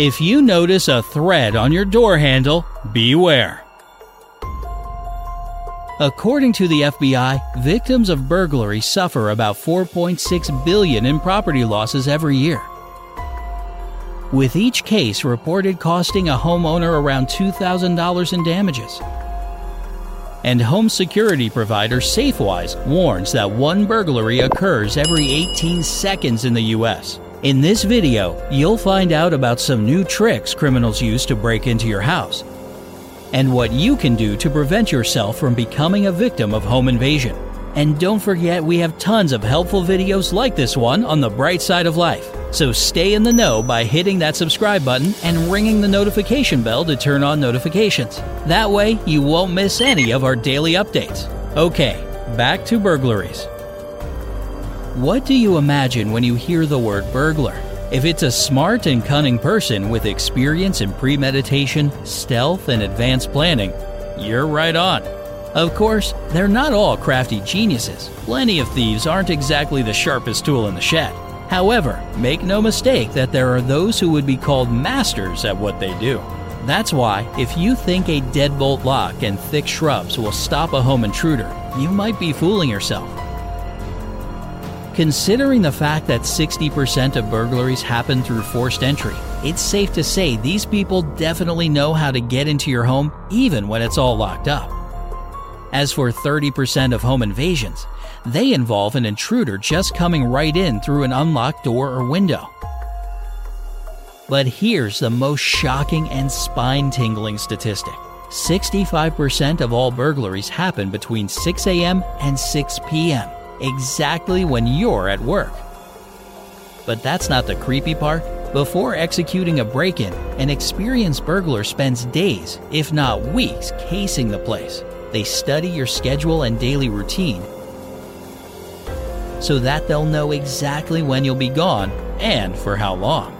If you notice a thread on your door handle, beware. According to the FBI, victims of burglary suffer about 4.6 billion in property losses every year. With each case reported costing a homeowner around $2,000 in damages. And home security provider Safewise warns that one burglary occurs every 18 seconds in the US. In this video, you'll find out about some new tricks criminals use to break into your house, and what you can do to prevent yourself from becoming a victim of home invasion. And don't forget, we have tons of helpful videos like this one on the bright side of life. So stay in the know by hitting that subscribe button and ringing the notification bell to turn on notifications. That way, you won't miss any of our daily updates. Okay, back to burglaries. What do you imagine when you hear the word burglar? If it's a smart and cunning person with experience in premeditation, stealth, and advanced planning, you're right on. Of course, they're not all crafty geniuses. Plenty of thieves aren't exactly the sharpest tool in the shed. However, make no mistake that there are those who would be called masters at what they do. That's why, if you think a deadbolt lock and thick shrubs will stop a home intruder, you might be fooling yourself. Considering the fact that 60% of burglaries happen through forced entry, it's safe to say these people definitely know how to get into your home even when it's all locked up. As for 30% of home invasions, they involve an intruder just coming right in through an unlocked door or window. But here's the most shocking and spine tingling statistic 65% of all burglaries happen between 6 a.m. and 6 p.m exactly when you're at work. But that's not the creepy part. Before executing a break in, an experienced burglar spends days, if not weeks, casing the place. They study your schedule and daily routine so that they'll know exactly when you'll be gone and for how long.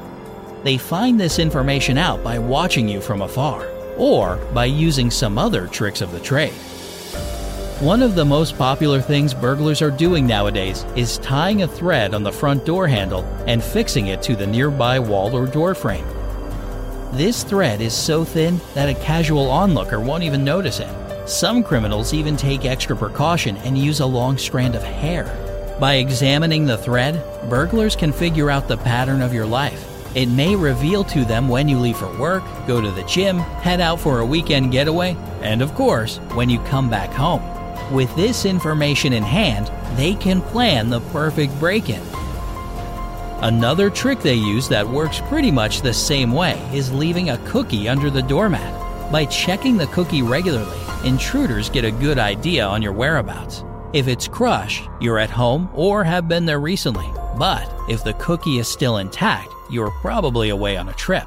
They find this information out by watching you from afar or by using some other tricks of the trade. One of the most popular things burglars are doing nowadays is tying a thread on the front door handle and fixing it to the nearby wall or door frame. This thread is so thin that a casual onlooker won't even notice it. Some criminals even take extra precaution and use a long strand of hair. By examining the thread, burglars can figure out the pattern of your life. It may reveal to them when you leave for work, go to the gym, head out for a weekend getaway, and of course, when you come back home. With this information in hand, they can plan the perfect break in. Another trick they use that works pretty much the same way is leaving a cookie under the doormat. By checking the cookie regularly, intruders get a good idea on your whereabouts. If it's crushed, you're at home or have been there recently. But if the cookie is still intact, you're probably away on a trip.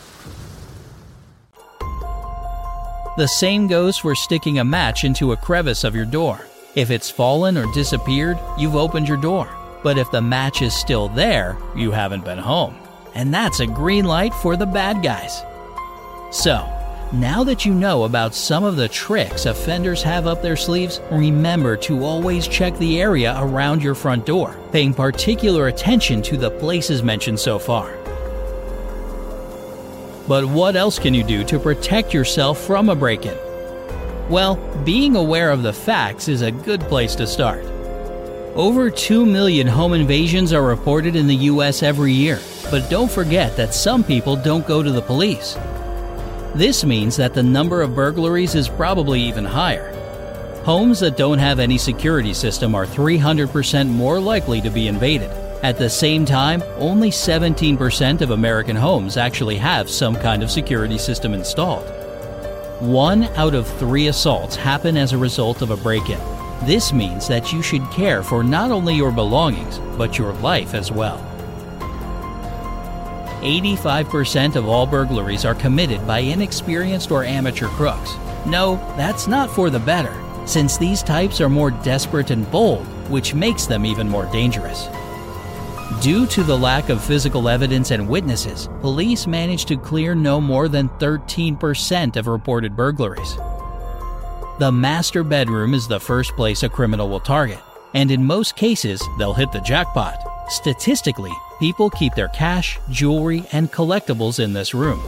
The same goes for sticking a match into a crevice of your door. If it's fallen or disappeared, you've opened your door. But if the match is still there, you haven't been home. And that's a green light for the bad guys. So, now that you know about some of the tricks offenders have up their sleeves, remember to always check the area around your front door, paying particular attention to the places mentioned so far. But what else can you do to protect yourself from a break in? Well, being aware of the facts is a good place to start. Over 2 million home invasions are reported in the US every year, but don't forget that some people don't go to the police. This means that the number of burglaries is probably even higher. Homes that don't have any security system are 300% more likely to be invaded. At the same time, only 17% of American homes actually have some kind of security system installed. One out of three assaults happen as a result of a break in. This means that you should care for not only your belongings, but your life as well. 85% of all burglaries are committed by inexperienced or amateur crooks. No, that's not for the better since these types are more desperate and bold, which makes them even more dangerous. Due to the lack of physical evidence and witnesses, police managed to clear no more than 13% of reported burglaries. The master bedroom is the first place a criminal will target, and in most cases, they'll hit the jackpot. Statistically, people keep their cash, jewelry, and collectibles in this room.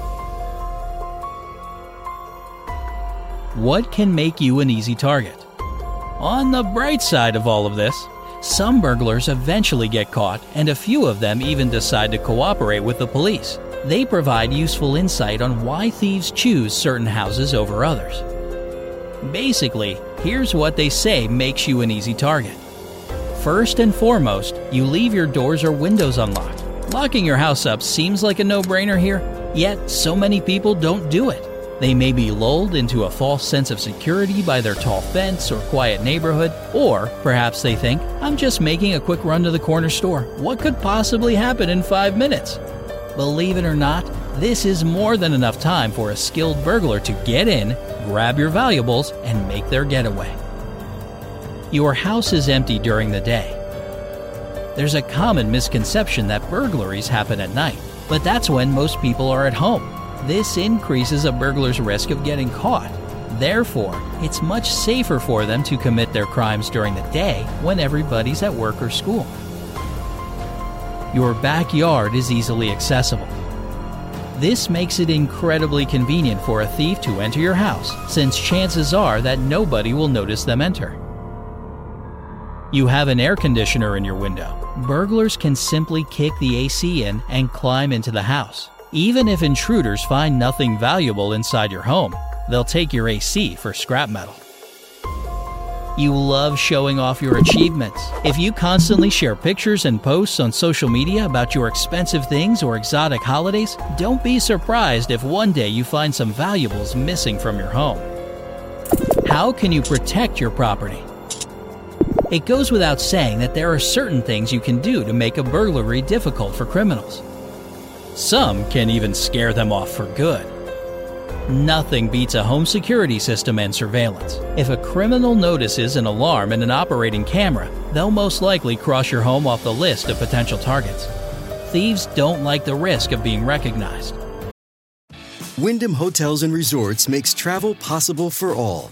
What can make you an easy target? On the bright side of all of this, some burglars eventually get caught, and a few of them even decide to cooperate with the police. They provide useful insight on why thieves choose certain houses over others. Basically, here's what they say makes you an easy target. First and foremost, you leave your doors or windows unlocked. Locking your house up seems like a no brainer here, yet, so many people don't do it. They may be lulled into a false sense of security by their tall fence or quiet neighborhood, or perhaps they think, I'm just making a quick run to the corner store. What could possibly happen in five minutes? Believe it or not, this is more than enough time for a skilled burglar to get in, grab your valuables, and make their getaway. Your house is empty during the day. There's a common misconception that burglaries happen at night, but that's when most people are at home. This increases a burglar's risk of getting caught. Therefore, it's much safer for them to commit their crimes during the day when everybody's at work or school. Your backyard is easily accessible. This makes it incredibly convenient for a thief to enter your house, since chances are that nobody will notice them enter. You have an air conditioner in your window. Burglars can simply kick the AC in and climb into the house. Even if intruders find nothing valuable inside your home, they'll take your AC for scrap metal. You love showing off your achievements. If you constantly share pictures and posts on social media about your expensive things or exotic holidays, don't be surprised if one day you find some valuables missing from your home. How can you protect your property? It goes without saying that there are certain things you can do to make a burglary difficult for criminals. Some can even scare them off for good. Nothing beats a home security system and surveillance. If a criminal notices an alarm and an operating camera, they'll most likely cross your home off the list of potential targets. Thieves don't like the risk of being recognized. Wyndham Hotels and Resorts makes travel possible for all.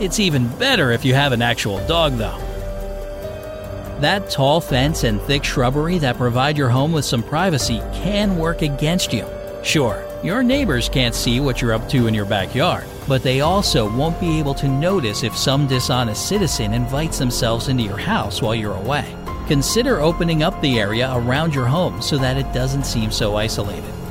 It's even better if you have an actual dog, though. That tall fence and thick shrubbery that provide your home with some privacy can work against you. Sure, your neighbors can't see what you're up to in your backyard, but they also won't be able to notice if some dishonest citizen invites themselves into your house while you're away. Consider opening up the area around your home so that it doesn't seem so isolated.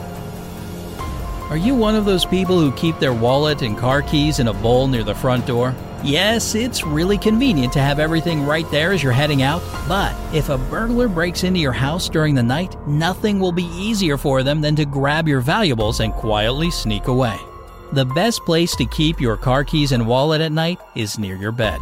Are you one of those people who keep their wallet and car keys in a bowl near the front door? Yes, it's really convenient to have everything right there as you're heading out, but if a burglar breaks into your house during the night, nothing will be easier for them than to grab your valuables and quietly sneak away. The best place to keep your car keys and wallet at night is near your bed.